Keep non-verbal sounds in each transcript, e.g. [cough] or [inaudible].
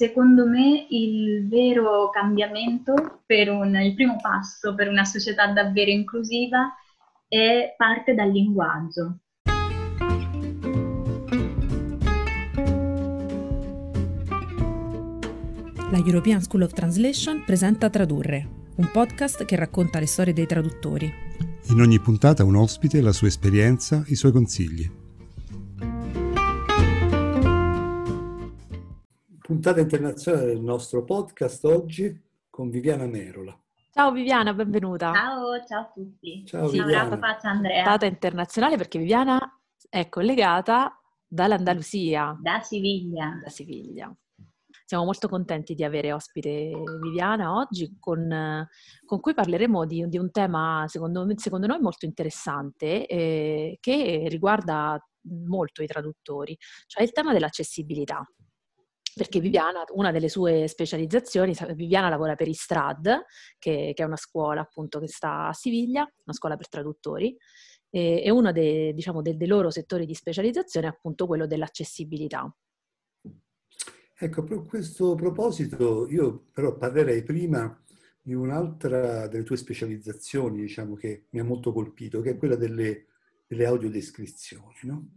secondo me il vero cambiamento per un, il primo passo per una società davvero inclusiva è parte dal linguaggio. La European School of Translation presenta Tradurre, un podcast che racconta le storie dei traduttori. In ogni puntata un ospite, la sua esperienza, i suoi consigli. Puntata internazionale del nostro podcast oggi con Viviana Merola. Ciao Viviana, benvenuta. Ciao, ciao a tutti. Ciao sì, Viviana. Ciao Andrea. Puntata internazionale perché Viviana è collegata dall'Andalusia. Da Siviglia. Da Siviglia. Siamo molto contenti di avere ospite Viviana oggi, con, con cui parleremo di, di, un tema secondo, secondo, noi molto interessante eh, che riguarda molto i traduttori, cioè il tema dell'accessibilità. Perché Viviana, una delle sue specializzazioni, Viviana lavora per Istrad, che, che è una scuola appunto che sta a Siviglia, una scuola per traduttori, e, e uno dei, diciamo, dei, dei loro settori di specializzazione è appunto quello dell'accessibilità. Ecco, a questo proposito io però parlerei prima di un'altra delle tue specializzazioni, diciamo, che mi ha molto colpito, che è quella delle, delle audiodescrizioni. No?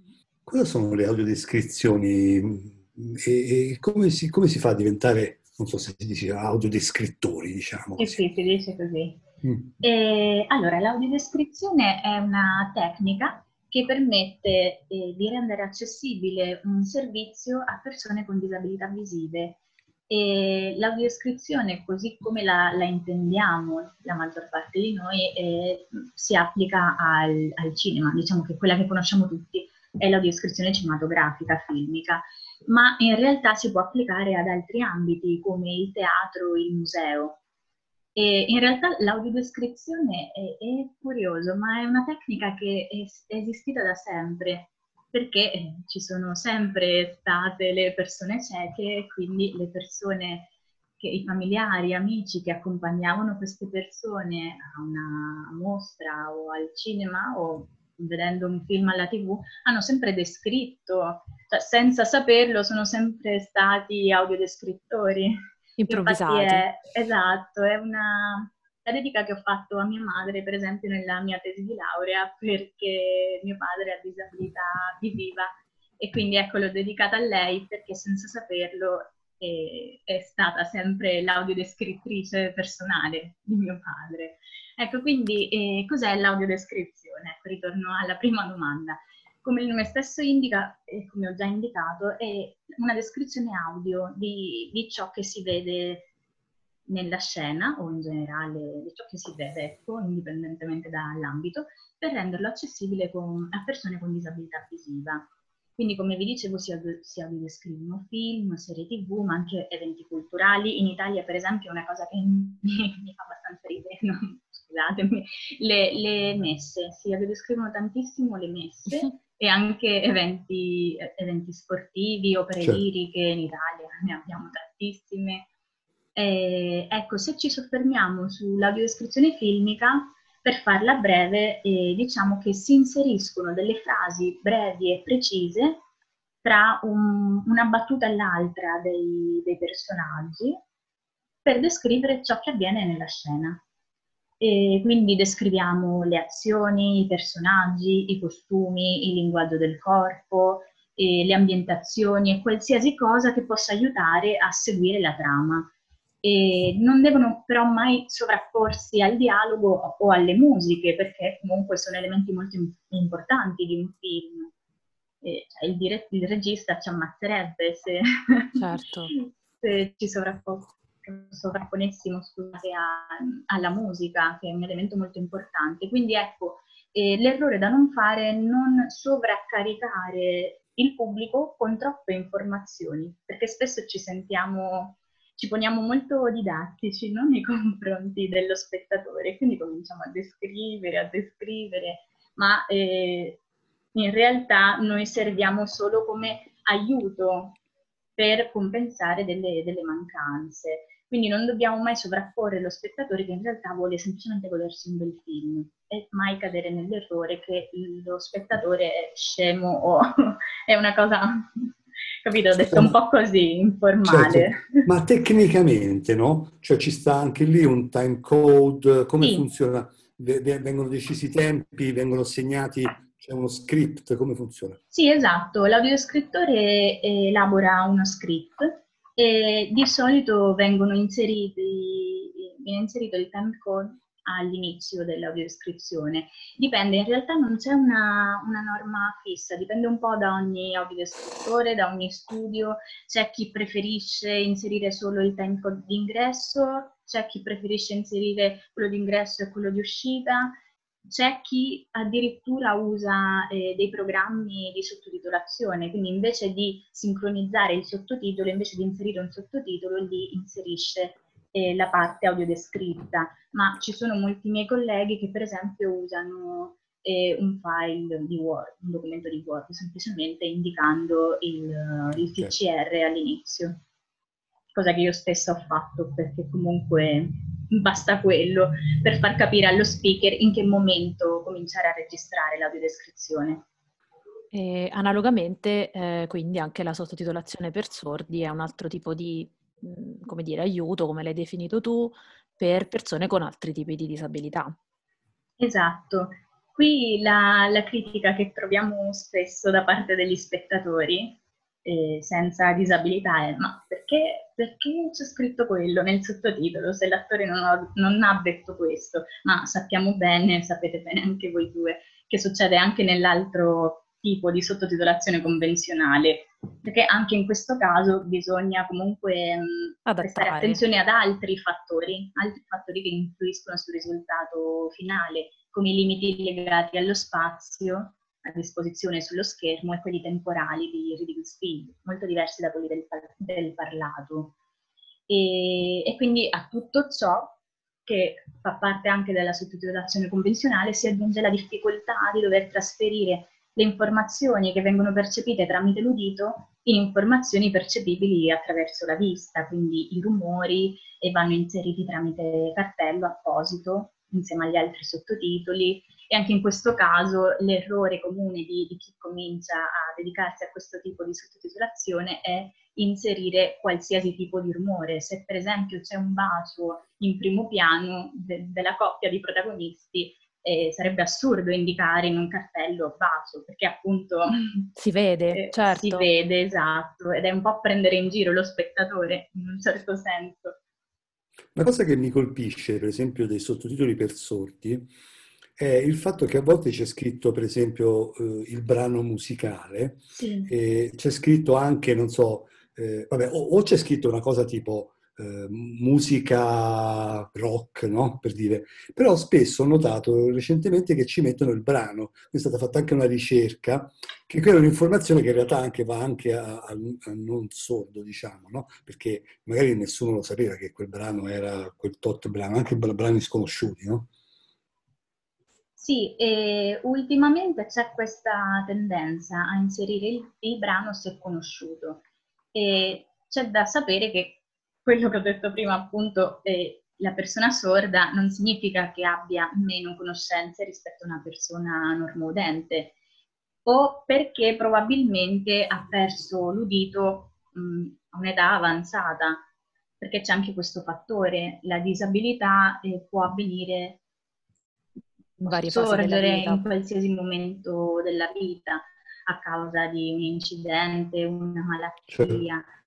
Cosa sono le audiodescrizioni e, e come, si, come, si, fa a diventare, non so se si dice, audiodescrittori, diciamo? Sì, sì, si dice così. Mm. E, allora, l'audiodescrizione è una tecnica che permette eh, di rendere accessibile un servizio a persone con disabilità visive. E l'audioscrizione, così come la, la, intendiamo la maggior parte di noi, eh, si applica al, al, cinema, diciamo che quella che conosciamo tutti è l'audioscrizione cinematografica, filmica, ma in realtà si può applicare ad altri ambiti come il teatro, il museo. E in realtà l'audiodescrizione è, è curioso, ma è una tecnica che è, è esistita da sempre, perché eh, ci sono sempre state le persone cieche, quindi le persone, i familiari, amici che accompagnavano queste persone a una mostra o al cinema o vedendo un film alla tv, hanno sempre descritto, cioè senza saperlo sono sempre stati audiodescrittori improvvisati. È, esatto, è una la dedica che ho fatto a mia madre, per esempio, nella mia tesi di laurea, perché mio padre ha disabilità visiva e quindi ecco l'ho dedicata a lei perché senza saperlo è, è stata sempre l'audiodescrittrice personale di mio padre. Ecco, quindi eh, cos'è l'audiodescrizione? Ecco, ritorno alla prima domanda come il nome stesso indica, e come ho già indicato, è una descrizione audio di, di, ciò che si vede nella scena o in generale di ciò che si vede, ecco, indipendentemente dall'ambito, per renderlo accessibile con, a persone con disabilità visiva. Quindi, come vi dicevo, si, si audiodescrivono film, serie tv, ma anche eventi culturali. In Italia, per esempio, una cosa che [laughs] mi, mi fa abbastanza ridere, no? scusatemi, le, le, messe. Si audiodescrivono tantissimo le messe e anche eventi, eventi sportivi, opere certo. liriche in Italia, ne abbiamo tantissime. E, ecco, se ci soffermiamo sull'audiodescrizione filmica, per farla breve, eh, diciamo che si inseriscono delle frasi brevi e precise tra un, una battuta e l'altra dei, dei personaggi per descrivere ciò che avviene nella scena. E quindi descriviamo le azioni, i personaggi, i costumi, il linguaggio del corpo, le ambientazioni e qualsiasi cosa che possa aiutare a seguire la trama. E non devono però mai sovrapporsi al dialogo o alle musiche, perché comunque sono elementi molto importanti di un film. Cioè, il, dire- il, regista ci ammazzerebbe se, [laughs] certo. se ci sovrapponessimo sovrapponessimo scusate, a, alla musica, che è un elemento molto importante. Quindi ecco, eh, l'errore da non fare è non sovraccaricare il pubblico con troppe informazioni, perché spesso ci sentiamo, ci poniamo molto didattici no? nei [laughs] confronti dello spettatore, quindi cominciamo a descrivere, a descrivere, ma eh, in realtà noi serviamo solo come aiuto per compensare delle, delle mancanze. Quindi non dobbiamo mai sovrapporre lo spettatore che in realtà vuole semplicemente godersi un bel film e mai cadere nell'errore che lo spettatore è scemo o [laughs] è una cosa Capito? Ho detto un po' così, informale. Certo. Ma tecnicamente, no? Cioè ci sta anche lì un time code, come Sì. funziona? Vengono decisi i tempi, vengono segnati, c'è uno script, come funziona? Sì, esatto. L'audioscrittore elabora uno script e di solito vengono inseriti, viene inserito il time code all'inizio dell'audiodescrizione. Dipende, in realtà non c'è una, una, norma fissa, dipende un po' da ogni audiodescrittore, da ogni studio. C'è chi preferisce inserire solo il time code di ingresso, c'è chi preferisce inserire quello di ingresso e quello di uscita, c'è chi addirittura usa eh, dei programmi di sottotitolazione, quindi invece di sincronizzare il sottotitolo, invece di inserire un sottotitolo, lì inserisce eh, la parte audiodescritta, ma ci sono molti miei colleghi che per esempio usano eh, un file di Word, un documento di Word, semplicemente indicando il, il TCR all'inizio, cosa che io stessa ho fatto perché comunque basta quello per far capire allo speaker in che momento cominciare a registrare l'audiodescrizione. E analogamente, eh, quindi anche la sottotitolazione per sordi è un altro tipo di, come dire, aiuto, come l'hai definito tu, per persone con altri tipi di disabilità. Esatto. Qui la, la critica che troviamo spesso da parte degli spettatori eh, senza disabilità è ma perché, perché, c'è scritto quello nel sottotitolo se l'attore non ha, non ha, detto questo? Ma sappiamo bene, sapete bene anche voi due, che succede anche nell'altro tipo di sottotitolazione convenzionale, perché anche in questo caso bisogna comunque mh, prestare attenzione ad altri fattori, altri fattori che influiscono sul risultato finale, come i limiti legati allo spazio, a disposizione sullo schermo e quelli temporali di reading speed, molto diversi da quelli del, del parlato. E, e, quindi a tutto ciò, che fa parte anche della sottotitolazione convenzionale, si aggiunge la difficoltà di dover trasferire le informazioni che vengono percepite tramite l'udito in informazioni percepibili attraverso la vista, quindi i rumori e vanno inseriti tramite cartello apposito insieme agli altri sottotitoli e anche in questo caso l'errore comune di, di, chi comincia a dedicarsi a questo tipo di sottotitolazione è inserire qualsiasi tipo di rumore. Se per esempio c'è un bacio in primo piano de, della coppia di protagonisti, eh, sarebbe assurdo indicare in un cartello bacio, perché appunto si vede, eh, certo. Si vede, esatto, ed è un po' prendere in giro lo spettatore in un certo senso. Una cosa che mi colpisce, per esempio, dei sottotitoli per sordi è il fatto che a volte c'è scritto, per esempio, eh, il brano musicale, sì. e c'è scritto anche, non so, eh, vabbè, o, o, c'è scritto una cosa tipo eh, musica rock, no? Per dire. Però spesso ho notato recentemente che ci mettono il brano. È stata fatta anche una ricerca, che quella è un'informazione che in realtà anche va anche a, a, non sordo, diciamo, no? Perché magari nessuno lo sapeva che quel brano era quel tot brano, anche brani sconosciuti, no? Sì, e ultimamente c'è questa tendenza a inserire il, il brano se conosciuto e c'è da sapere che quello che ho detto prima, appunto, eh, la persona sorda non significa che abbia meno conoscenze rispetto a una persona normoudente o perché probabilmente ha perso l'udito mh, a un'età avanzata, perché c'è anche questo fattore, la disabilità eh, può avvenire varie sorgere in qualsiasi momento della vita a causa di un incidente, una malattia. Certo.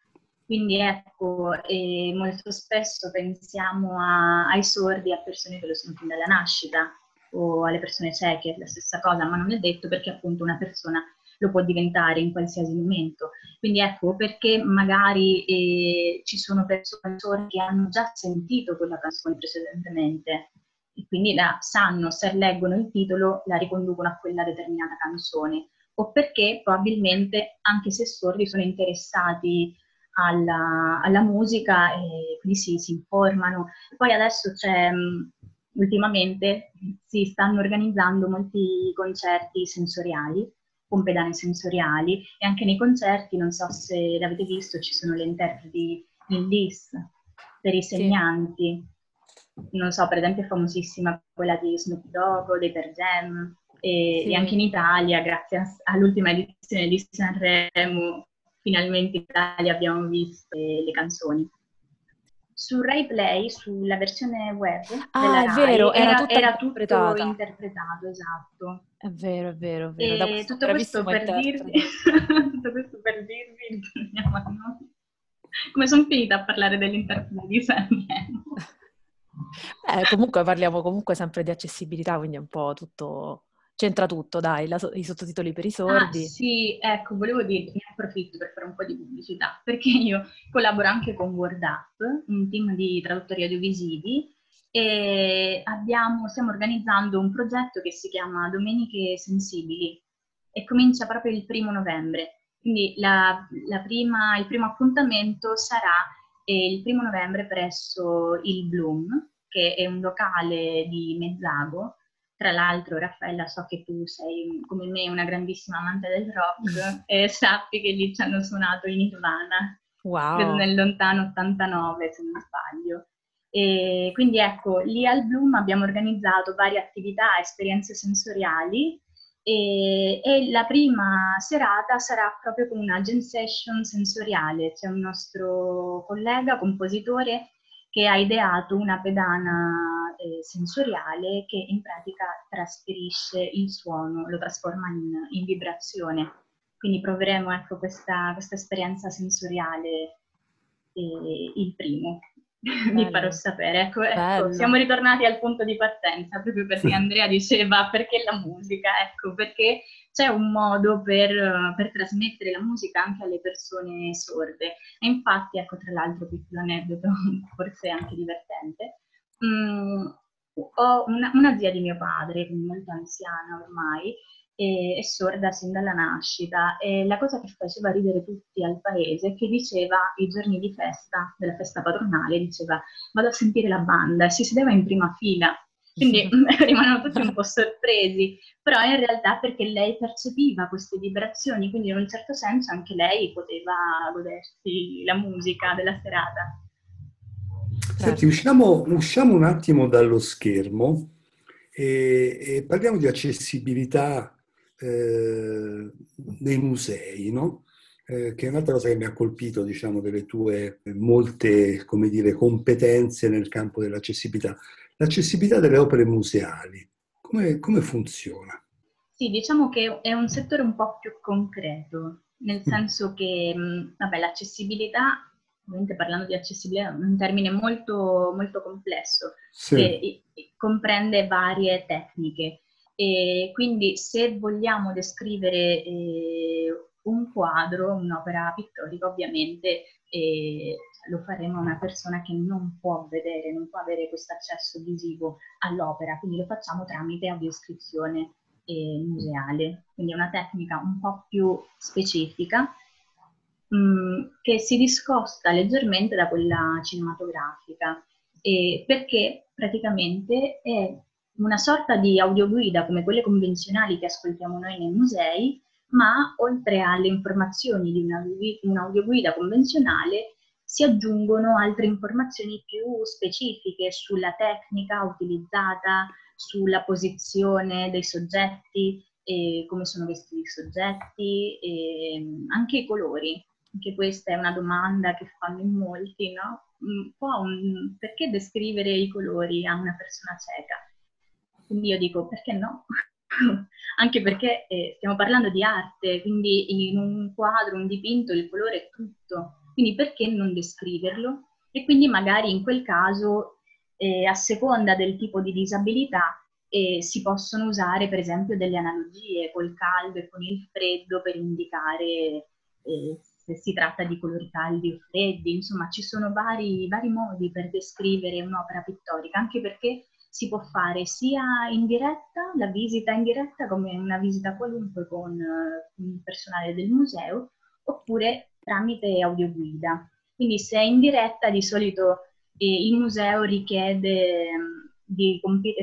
Quindi ecco, eh, molto spesso pensiamo a, ai sordi, a persone che lo sono fin dalla nascita o alle persone cieche, la stessa cosa, ma non è detto perché appunto una persona lo può diventare in qualsiasi momento. Quindi ecco perché magari eh, ci sono persone che hanno già sentito quella canzone precedentemente e quindi la sanno, se leggono il titolo, la riconducono a quella determinata canzone, o perché probabilmente, anche se sordi, sono interessati alla, alla musica e quindi si, si, informano. Poi adesso c'è, ultimamente, si stanno organizzando molti concerti sensoriali, con pedane sensoriali, e anche nei concerti, non so se l'avete visto, ci sono le interpreti in LIS per i segnanti. Sì non so, per esempio è famosissima quella di Snoop Dogg, dei Per Jam, e, sì. e, anche in Italia, grazie all'ultima edizione di Sanremo, finalmente in Italia abbiamo visto le canzoni. Su Rai Play, sulla versione web ah, è Rai, vero, era, era, era tutto interpretato, esatto. È vero, è vero, è vero. E tutto questo, dirvi, [laughs] tutto questo per dirvi, come sono finita a parlare dell'interprete di Sanremo. [laughs] Eh, comunque parliamo comunque sempre di accessibilità, quindi è un po' tutto c'entra tutto, dai, la, i sottotitoli per i sordi. Ah, sì, ecco, volevo dirti, ne approfitto per fare un po' di pubblicità, perché io collaboro anche con WordUp, un team di traduttori audiovisivi, e abbiamo, stiamo organizzando un progetto che si chiama Domeniche Sensibili e comincia proprio il primo novembre. Quindi la, la prima, il primo appuntamento sarà eh, il primo novembre presso il Bloom, che è un locale di Mezzago, tra l'altro, Raffaella, so che tu sei come me una grandissima amante del rock e sappi che lì ci hanno suonato in Nirvana wow. nel lontano 89, se non sbaglio. E quindi ecco, lì al Bloom abbiamo organizzato varie attività, esperienze sensoriali e, e, la prima serata sarà proprio con una jam session sensoriale. C'è un nostro collega, compositore, che ha ideato una pedana eh, sensoriale che in pratica trasferisce il suono, lo trasforma in, in vibrazione. Quindi proveremo ecco, questa, questa esperienza sensoriale eh, il primo. [laughs] Vi farò sapere. Ecco, ecco, siamo ritornati al punto di partenza, proprio perché [laughs] Andrea diceva perché la musica, ecco, perché c'è un modo per, per, trasmettere la musica anche alle persone sorde. E infatti, ecco, tra l'altro, piccolo aneddoto, [laughs] forse anche divertente, mh, ho una, una, zia di mio padre, molto anziana ormai, e, è sorda sin dalla nascita e la cosa che faceva ridere tutti al paese è che diceva i giorni di festa, della festa patronale, diceva vado a sentire la banda e si sedeva in prima fila quindi [laughs] rimanevano tutti un po' sorpresi, però in realtà perché lei percepiva queste vibrazioni, quindi in un certo senso anche lei poteva godersi la musica della serata. Senti, usciamo, usciamo un attimo dallo schermo e, e parliamo di accessibilità eh, nei musei, no? Eh, che è un'altra cosa che mi ha colpito, diciamo, delle tue molte, come dire, competenze nel campo dell'accessibilità. L'accessibilità delle opere museali, come, come funziona? Sì, diciamo che è un settore un po' più concreto, nel mm. senso che, vabbè, l'accessibilità, ovviamente parlando di accessibilità, è un termine molto, molto complesso, sì. che comprende varie tecniche. E quindi se vogliamo descrivere eh, un quadro, un'opera pittorica, ovviamente eh, lo faremo a una persona che non può vedere, non può avere questo accesso visivo all'opera, quindi lo facciamo tramite audioscrizione eh, museale, quindi è una tecnica un po' più specifica mh, mm, che si discosta leggermente da quella cinematografica, eh, perché praticamente è una sorta di audioguida come quelle convenzionali che ascoltiamo noi nei musei, ma oltre alle informazioni di una, un'audioguida convenzionale si aggiungono altre informazioni più specifiche sulla tecnica utilizzata, sulla posizione dei soggetti, come sono vestiti i soggetti, anche i colori. Anche questa è una domanda che fanno in molti, no? Un, perché descrivere i colori a una persona cieca? Quindi io dico, perché no? [laughs] anche perché eh, stiamo parlando di arte, quindi in un quadro, un dipinto, il colore è tutto, quindi perché non descriverlo? E quindi magari in quel caso, eh, a seconda del tipo di disabilità, eh, si possono usare per esempio delle analogie col caldo e con il freddo per indicare eh, se si tratta di colori caldi o freddi, insomma ci sono vari, vari modi per descrivere un'opera pittorica, anche perché si può fare sia in diretta, la visita in diretta come una visita qualunque con il personale del museo, oppure tramite audioguida. Quindi se è in diretta di solito eh, il museo richiede, di compi-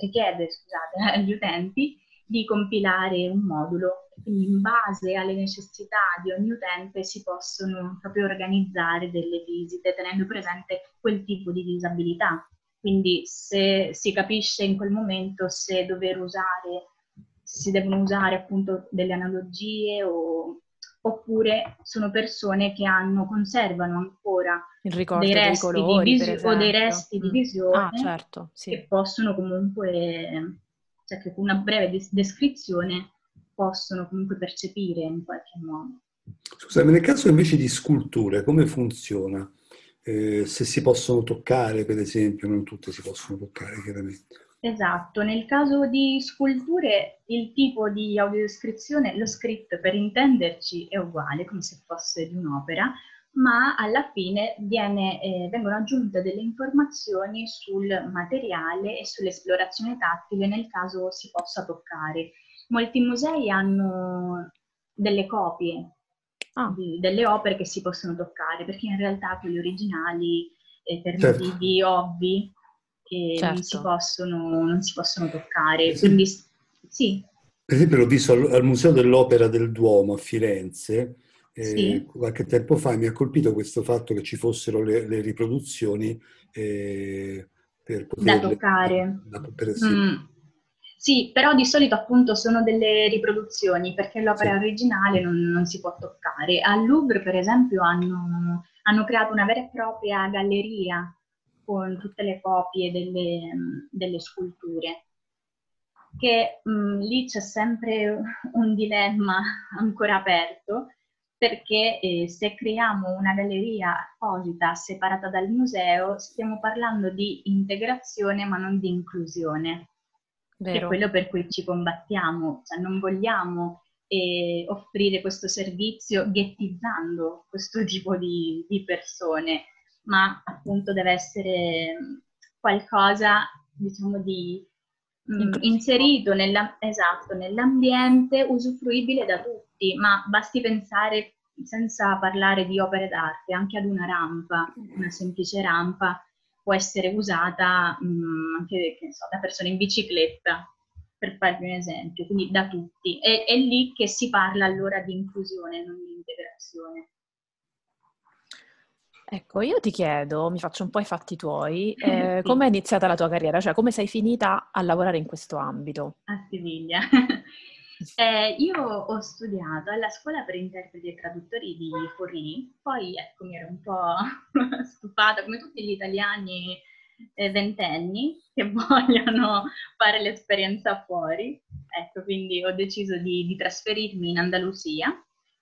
richiede scusate, [laughs] agli utenti di compilare un modulo, quindi in base alle necessità di ogni utente si possono proprio organizzare delle visite tenendo presente quel tipo di disabilità quindi se si capisce in quel momento se dover usare, se si devono usare appunto delle analogie o, oppure sono persone che hanno, conservano ancora dei resti, colori, di vis- o dei resti di mm. visione ah, certo, sì. che possono comunque, cioè che con una breve des- descrizione possono comunque percepire in qualche modo. Scusami, nel caso invece di sculture, come funziona? Eh, se si possono toccare, per esempio, non tutte si possono toccare, chiaramente. Esatto, nel caso di sculture il tipo di audiodescrizione, lo script per intenderci è uguale, come se fosse di un'opera, ma alla fine viene, eh, vengono aggiunte delle informazioni sul materiale e sull'esplorazione tattile nel caso si possa toccare. Molti musei hanno delle copie ah. di, delle opere che si possono toccare, perché in realtà quelle originali, eh, per certo. motivi ovvi, che certo. non, si certo. possono, non, si possono, toccare. Sì. Quindi, sì. Per esempio l'ho visto al, al, Museo dell'Opera del Duomo a Firenze, eh, sì. qualche tempo fa, mi ha colpito questo fatto che ci fossero le, le riproduzioni eh, per poter... Da toccare. Da, per, sì. Mm. Sì, però di solito appunto sono delle riproduzioni perché l'opera sì. originale non, non, si può toccare. Al Louvre, per esempio, hanno, hanno, creato una vera e propria galleria con tutte le copie delle, delle sculture. Che mh, mm, lì c'è sempre un dilemma [laughs] ancora aperto perché eh, se creiamo una galleria apposita separata dal museo stiamo parlando di integrazione ma non di inclusione Vero. che è quello per cui ci combattiamo, cioè non vogliamo eh, offrire questo servizio ghettizzando questo [laughs] tipo di, di, persone, ma appunto deve essere qualcosa, diciamo, di mh, inserito nella, esatto, nell'ambiente, usufruibile da tutti, ma basti pensare, senza parlare di opere d'arte, anche ad una rampa, una semplice rampa, può essere usata mh, anche so, da persone in bicicletta, per farvi un esempio, quindi da tutti. È, è lì che si parla allora di inclusione, non di integrazione. Ecco, io ti chiedo, mi faccio un po' i fatti tuoi, [laughs] eh, sì. come è iniziata la tua carriera? Cioè, come sei finita a lavorare in questo ambito? A Siviglia. [laughs] Eh, io ho studiato alla scuola per interpreti e traduttori di Forlì, poi ecco mi ero un po' [laughs] stufata, come tutti gli italiani eh, ventenni che vogliono fare l'esperienza fuori, ecco quindi ho deciso di, di trasferirmi in Andalusia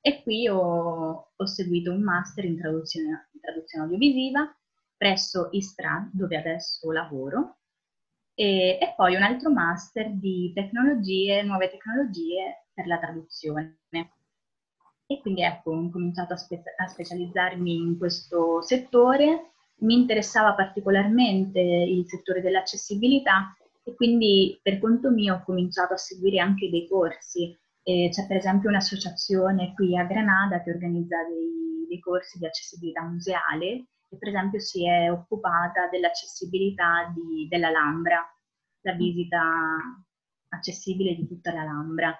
e qui ho, ho seguito un master in traduzione, traduzione audiovisiva presso Istra, dove adesso lavoro, e, e, poi un altro master di tecnologie, nuove tecnologie per la traduzione. E quindi ecco, ho cominciato a, spe- a specializzarmi in questo settore, mi interessava particolarmente il settore dell'accessibilità e quindi per conto mio ho cominciato a seguire anche dei corsi. E c'è per esempio un'associazione qui a Granada che organizza dei, dei corsi di accessibilità museale che per esempio si è occupata dell'accessibilità di, dell'Alhambra, la visita accessibile di tutta l'Alhambra.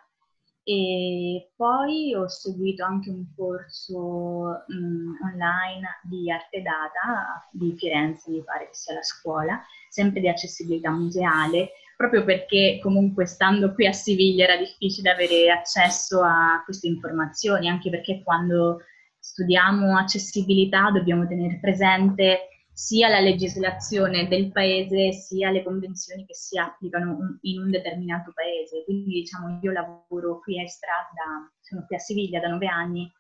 E poi ho seguito anche un corso mh, online di arte data di Firenze, mi pare che sia la scuola, sempre di accessibilità museale, proprio perché comunque stando qui a Siviglia era difficile avere accesso a queste informazioni, anche perché quando studiamo accessibilità dobbiamo tenere presente sia la legislazione del paese sia le convenzioni che si applicano in un determinato paese. Quindi diciamo io lavoro qui a Estrada, sono qui a Siviglia da nove anni,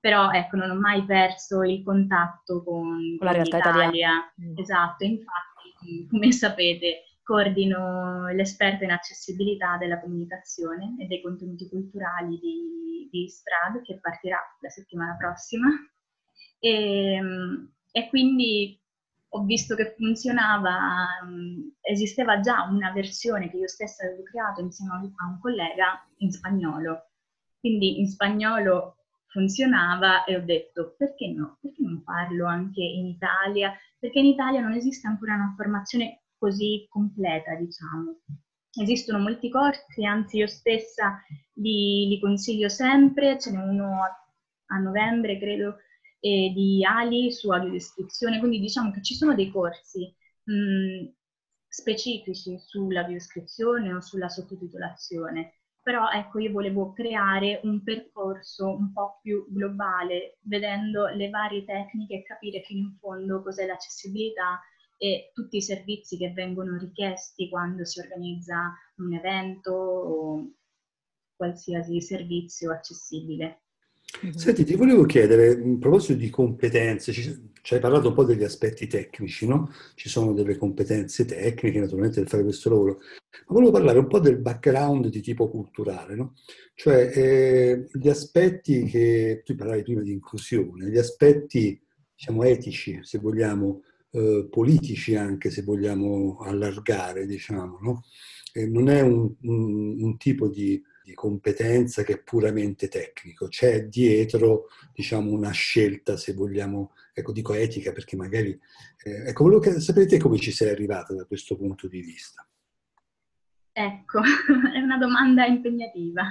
però ecco non ho mai perso il contatto con, con la realtà l'Italia. italiana. Mm. Esatto, infatti come sapete coordino l'esperta in accessibilità della comunicazione e dei contenuti culturali di, di Strad che partirà la settimana prossima. E, e quindi ho visto che funzionava, esisteva già una versione che io stessa avevo creato insieme a un collega in spagnolo, quindi in spagnolo funzionava e ho detto perché no, perché non farlo anche in Italia, perché in Italia non esiste ancora una formazione così completa, diciamo. Esistono molti corsi, anzi io stessa li, li consiglio sempre, ce n'è uno a, novembre, credo, eh, di Ali su audiodescrizione, quindi diciamo che ci sono dei corsi mh, specifici sulla biodescrizione o sulla sottotitolazione, però ecco io volevo creare un percorso un po' più globale, vedendo le varie tecniche e capire fino in fondo cos'è l'accessibilità e tutti i servizi che vengono richiesti quando si organizza un evento o qualsiasi servizio accessibile. Senti, ti volevo chiedere, a proposito di competenze, ci, ci, hai parlato un po' degli aspetti tecnici, no? Ci sono delle competenze tecniche, naturalmente, per fare questo lavoro, ma volevo parlare un po' del background di tipo culturale, no? Cioè, eh, gli aspetti che, tu parlavi prima di inclusione, gli aspetti, diciamo, etici, se vogliamo, eh, politici anche, se vogliamo allargare, diciamo, no? Non è un, un, un tipo di di competenza che è puramente tecnico, c'è dietro diciamo una scelta, se vogliamo, ecco dico etica perché magari, eh, ecco volevo che, sapete come ci sei arrivata da questo punto di vista? Ecco, [laughs] è una domanda impegnativa.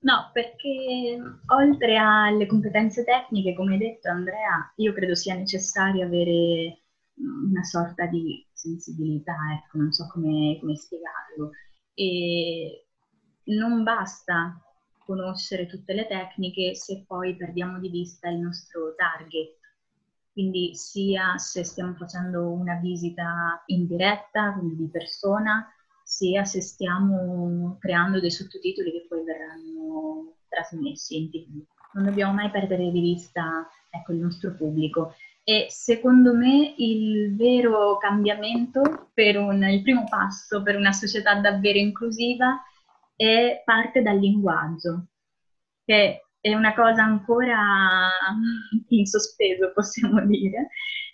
No, perché oltre alle competenze tecniche, come hai detto Andrea, io credo sia necessario avere una sorta di sensibilità, ecco, non so come, come spiegarlo. E non basta conoscere tutte le tecniche se poi perdiamo di vista il nostro target. Quindi sia se stiamo facendo una visita in diretta, quindi di persona, sia se stiamo creando dei sottotitoli che poi verranno trasmessi in tv. Non dobbiamo mai perdere di vista ecco, il nostro pubblico. E secondo me il vero cambiamento per un, il primo passo per una società davvero inclusiva e parte dal linguaggio, che è una cosa ancora [laughs] in sospeso, possiamo dire.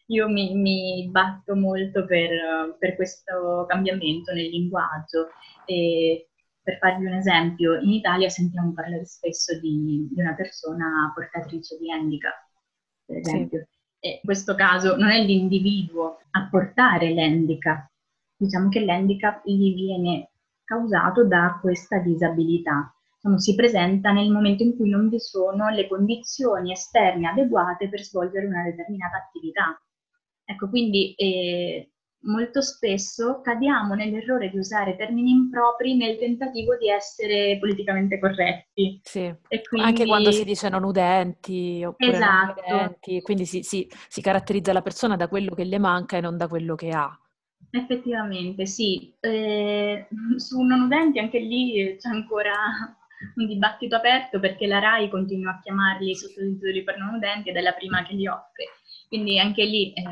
Io mi, mi batto molto per, per, questo cambiamento nel linguaggio. E per farvi un esempio, in Italia sentiamo parlare spesso di, di una persona portatrice di handicap, per esempio. Sì. In questo caso non è l'individuo a portare l'handicap, diciamo che l'handicap gli viene causato da questa disabilità. Diciamo, si presenta nel momento in cui non vi sono le condizioni esterne adeguate per svolgere una determinata attività. Ecco, quindi eh, molto spesso cadiamo nell'errore di usare termini impropri nel tentativo di essere politicamente corretti. Sì, quindi... anche quando si dice non udenti oppure esatto. non udenti, quindi si, si, si caratterizza la persona da quello che le manca e non da quello che ha. Effettivamente, sì. Eh, su non udenti anche lì c'è ancora un dibattito aperto perché la RAI continua a chiamarli sottotitoli per non udenti ed è la prima che li offre. Quindi anche lì eh,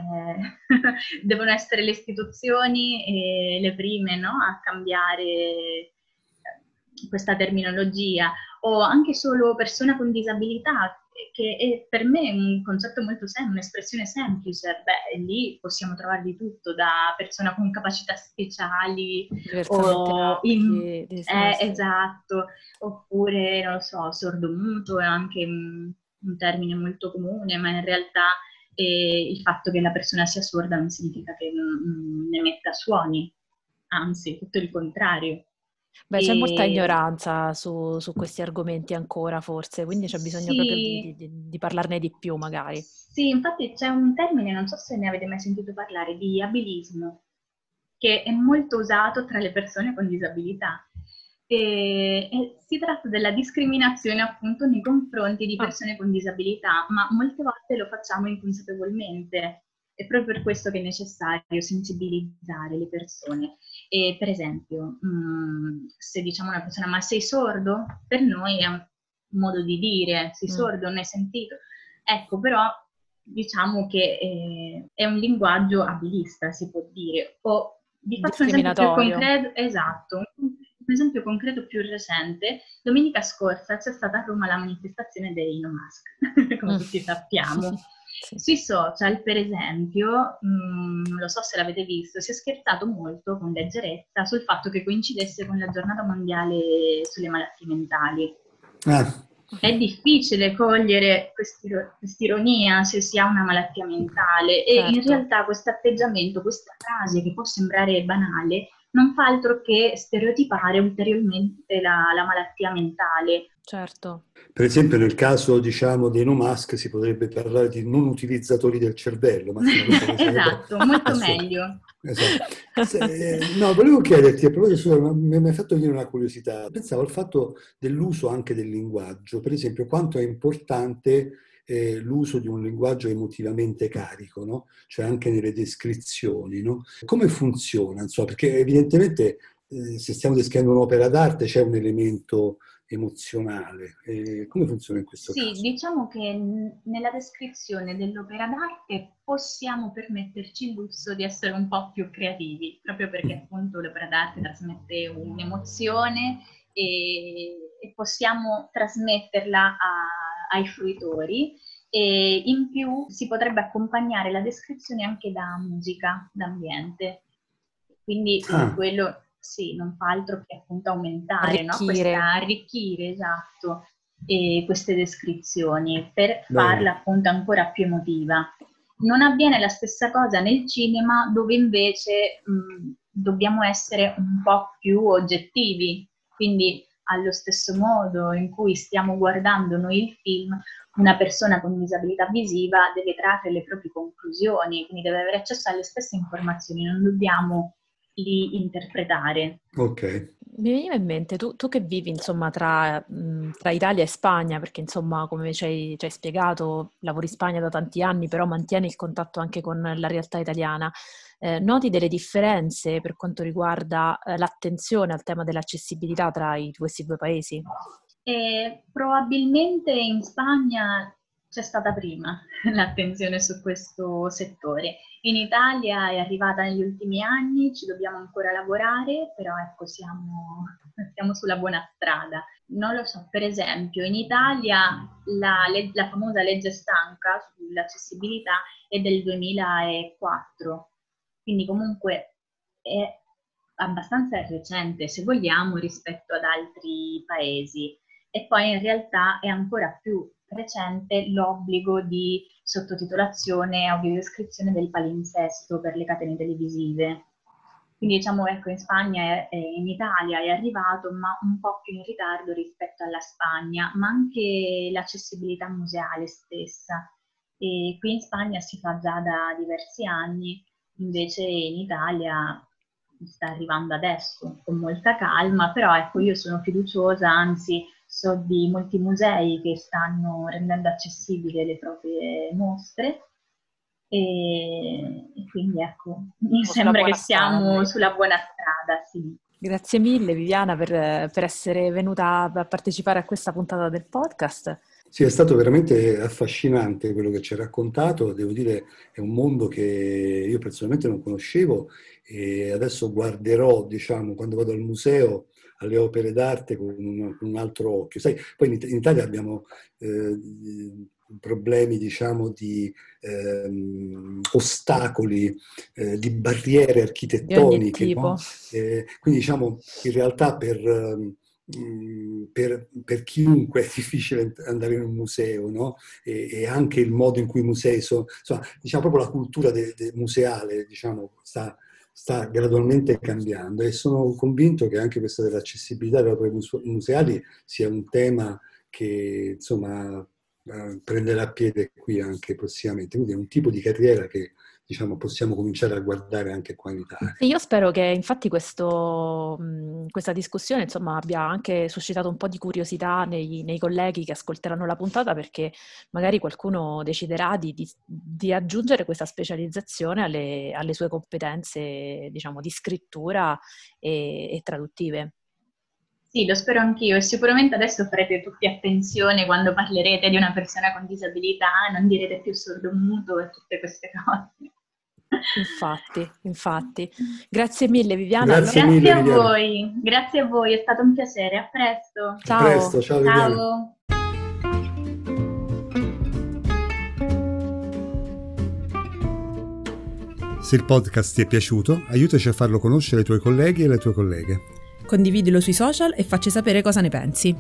[laughs] devono essere le istituzioni e le prime no, a cambiare eh, questa terminologia. O anche solo persona con disabilità che è per me un concetto molto semplice, un'espressione semplice, beh, lì possiamo trovare di tutto, da persona con capacità speciali, o in, eh, esatto, oppure, non lo so, sordomuto è anche un, un termine molto comune, ma in realtà eh, il fatto che la persona sia sorda non significa che non, non emetta suoni, anzi, tutto il contrario. Beh, c'è molta ignoranza su, su questi argomenti ancora, forse, quindi c'è bisogno sì. proprio di, di, di, parlarne di più, magari. Sì, infatti c'è un termine, non so se ne avete mai sentito parlare, di abilismo, che è molto usato tra le persone con disabilità. E, e si tratta della discriminazione appunto nei confronti di ah. persone con disabilità, ma molte volte lo facciamo inconsapevolmente. È proprio per questo che è necessario sensibilizzare le persone. E per esempio, mh, mm, se diciamo a una persona ma sei sordo, per noi è un modo di dire, sei mm. sordo, non hai sentito. Ecco, però diciamo che eh, è un linguaggio abilista, si può dire. O vi faccio un esempio più concreto, esatto, un esempio concreto più recente, domenica scorsa c'è stata a Roma la manifestazione dei No Mask, [laughs] come mm. tutti sappiamo. [laughs] Sì. Sui social, per esempio, mh, mm, non lo so se l'avete visto, si è scherzato molto con leggerezza sul fatto che coincidesse con la giornata mondiale sulle malattie mentali. Ah. È difficile cogliere quest'ironia se si ha una malattia mentale e certo. in realtà questo atteggiamento, questa frase che può sembrare banale, non fa altro che stereotipare ulteriormente la, la malattia mentale. Certo. Per esempio nel caso diciamo dei no mask si potrebbe parlare di non utilizzatori del cervello. [laughs] esatto, molto meglio. Esatto. Se, no, volevo chiederti, a proposito, mi hai fatto venire una curiosità. Pensavo al fatto dell'uso anche del linguaggio, per esempio quanto è importante eh, l'uso di un linguaggio emotivamente carico, no? cioè anche nelle descrizioni. No? Come funziona? Insomma, perché evidentemente eh, se stiamo descrivendo un'opera d'arte c'è un elemento emozionale. Eh, come funziona in questo sì, caso? Sì, diciamo che nella descrizione dell'opera d'arte possiamo permetterci il lusso di essere un po' più creativi, proprio perché appunto l'opera d'arte trasmette un'emozione e, e possiamo trasmetterla a, ai fruitori e in più si potrebbe accompagnare la descrizione anche da musica d'ambiente. Quindi ah. quello sì, non fa altro che appunto aumentare, arricchire, no? Questa, arricchire esatto, e queste descrizioni per Beh. farla appunto ancora più emotiva. Non avviene la stessa cosa nel cinema dove invece mh, dobbiamo essere un po' più oggettivi, quindi allo stesso modo in cui stiamo guardando noi il film, una persona con disabilità visiva deve trarre le proprie conclusioni, quindi deve avere accesso alle stesse informazioni, non dobbiamo li interpretare. Ok. Mi veniva in mente, tu, tu che vivi insomma tra, tra, Italia e Spagna, perché insomma come ci hai, ci hai, spiegato lavori in Spagna da tanti anni, però mantieni il contatto anche con la realtà italiana, eh, noti delle differenze per quanto riguarda eh, l'attenzione al tema dell'accessibilità tra i, questi due paesi? Eh, probabilmente in Spagna c'è stata prima [laughs] l'attenzione su questo settore. In Italia è arrivata negli ultimi anni, ci dobbiamo ancora lavorare, però ecco siamo, siamo sulla buona strada. Non lo so, per esempio in Italia la, la famosa legge stanca sull'accessibilità è del 2004, quindi comunque è abbastanza recente se vogliamo rispetto ad altri paesi e poi in realtà è ancora più recente l'obbligo di sottotitolazione e audiodescrizione del palinsesto per le catene televisive. Quindi diciamo ecco in Spagna e in Italia è arrivato ma un po' più in ritardo rispetto alla Spagna, ma anche l'accessibilità museale stessa. E qui in Spagna si fa già da diversi anni, invece in Italia sta arrivando adesso con molta calma, però ecco io sono fiduciosa, anzi so di molti musei che stanno rendendo accessibili le proprie mostre e, quindi ecco, mi sembra che siamo strada. sulla buona strada, sì. Grazie mille Viviana per, per essere venuta a partecipare a questa puntata del podcast. Sì, è stato veramente affascinante quello che ci ha raccontato, devo dire è un mondo che io personalmente non conoscevo e adesso guarderò, diciamo, quando vado al museo alle opere d'arte con un, con un altro occhio. Sai, poi in, Italia abbiamo eh, problemi, diciamo, di ehm, ostacoli, eh, di barriere architettoniche. Di no? eh, quindi, diciamo, in realtà per... Ehm, per, per, chiunque è difficile andare in un museo, no? E, e, anche il modo in cui i musei sono, insomma, diciamo proprio la cultura de, de museale, diciamo, sta, sta gradualmente cambiando e sono convinto che anche questa dell'accessibilità delle opere museali sia un tema che insomma eh, prenderà piede qui anche prossimamente. Quindi è un tipo di carriera che diciamo, possiamo cominciare a guardare anche qua in Italia. Io spero che infatti questo, questa discussione insomma, abbia anche suscitato un po' di curiosità nei, nei, colleghi che ascolteranno la puntata perché magari qualcuno deciderà di, di, di aggiungere questa specializzazione alle, alle sue competenze diciamo, di scrittura e, e traduttive. Sì, lo spero anch'io e sicuramente adesso farete tutti attenzione quando parlerete di una persona con disabilità, non direte più sordo-muto e tutte queste cose. Infatti, infatti. Grazie mille Viviana. Grazie, grazie mille, a Viviana. voi, grazie a voi, è stato un piacere, a presto. Ciao. A presto, ciao, Viviana. ciao. Se il podcast ti è piaciuto, aiutaci a farlo conoscere ai tuoi colleghi e alle tue colleghe. Condividilo sui social e facci sapere cosa ne pensi.